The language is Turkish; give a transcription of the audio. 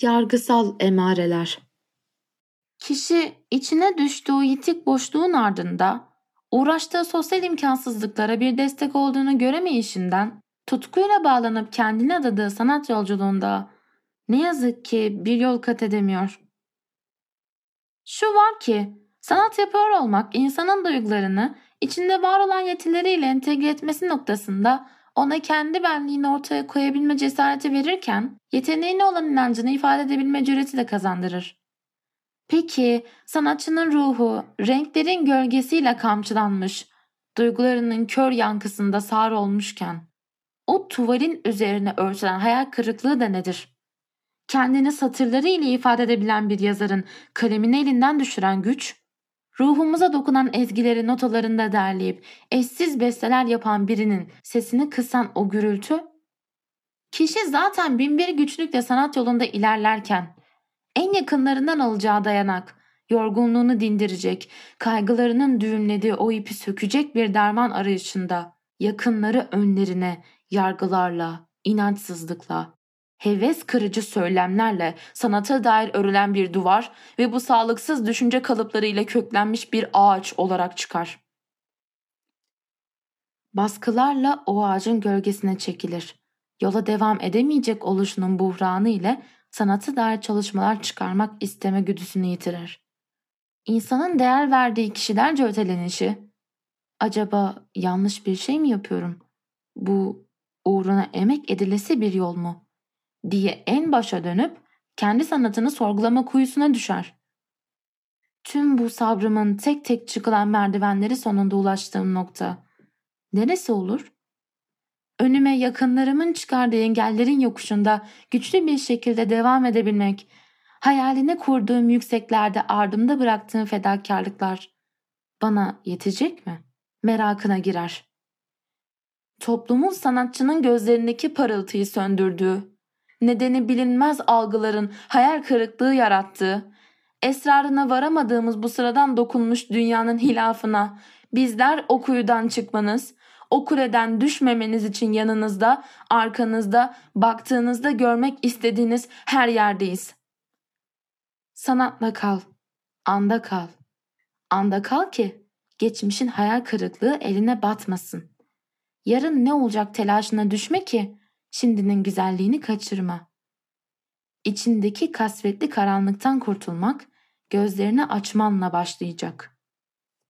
Yargısal emareler Kişi içine düştüğü yitik boşluğun ardında uğraştığı sosyal imkansızlıklara bir destek olduğunu göremeyişinden tutkuyla bağlanıp kendini adadığı sanat yolculuğunda ne yazık ki bir yol kat edemiyor. Şu var ki sanat yapıyor olmak insanın duygularını içinde var olan yetileriyle entegre etmesi noktasında ona kendi benliğini ortaya koyabilme cesareti verirken yeteneğine olan inancını ifade edebilme cüreti de kazandırır. Peki sanatçının ruhu renklerin gölgesiyle kamçılanmış, duygularının kör yankısında sağır olmuşken o tuvalin üzerine örtülen hayal kırıklığı da nedir? Kendini satırları ile ifade edebilen bir yazarın kalemini elinden düşüren güç, ruhumuza dokunan ezgileri notalarında derleyip eşsiz besteler yapan birinin sesini kısan o gürültü, kişi zaten binbir güçlükle sanat yolunda ilerlerken en yakınlarından alacağı dayanak, yorgunluğunu dindirecek, kaygılarının düğümlediği o ipi sökecek bir derman arayışında yakınları önlerine yargılarla, inançsızlıkla, heves kırıcı söylemlerle sanata dair örülen bir duvar ve bu sağlıksız düşünce kalıplarıyla köklenmiş bir ağaç olarak çıkar. Baskılarla o ağacın gölgesine çekilir. Yola devam edemeyecek oluşunun buhranı ile sanatı dair çalışmalar çıkarmak isteme güdüsünü yitirir. İnsanın değer verdiği kişilerce ötelenişi, acaba yanlış bir şey mi yapıyorum? Bu uğruna emek edilesi bir yol mu? Diye en başa dönüp kendi sanatını sorgulama kuyusuna düşer. Tüm bu sabrımın tek tek çıkılan merdivenleri sonunda ulaştığım nokta neresi olur? önüme yakınlarımın çıkardığı engellerin yokuşunda güçlü bir şekilde devam edebilmek, hayaline kurduğum yükseklerde ardımda bıraktığım fedakarlıklar bana yetecek mi? Merakına girer. Toplumun sanatçının gözlerindeki parıltıyı söndürdüğü, nedeni bilinmez algıların hayal kırıklığı yarattığı, esrarına varamadığımız bu sıradan dokunmuş dünyanın hilafına bizler o kuyudan çıkmanız, o kuleden düşmemeniz için yanınızda, arkanızda, baktığınızda görmek istediğiniz her yerdeyiz. Sanatla kal, anda kal. Anda kal ki geçmişin hayal kırıklığı eline batmasın. Yarın ne olacak telaşına düşme ki şimdinin güzelliğini kaçırma. İçindeki kasvetli karanlıktan kurtulmak gözlerini açmanla başlayacak.''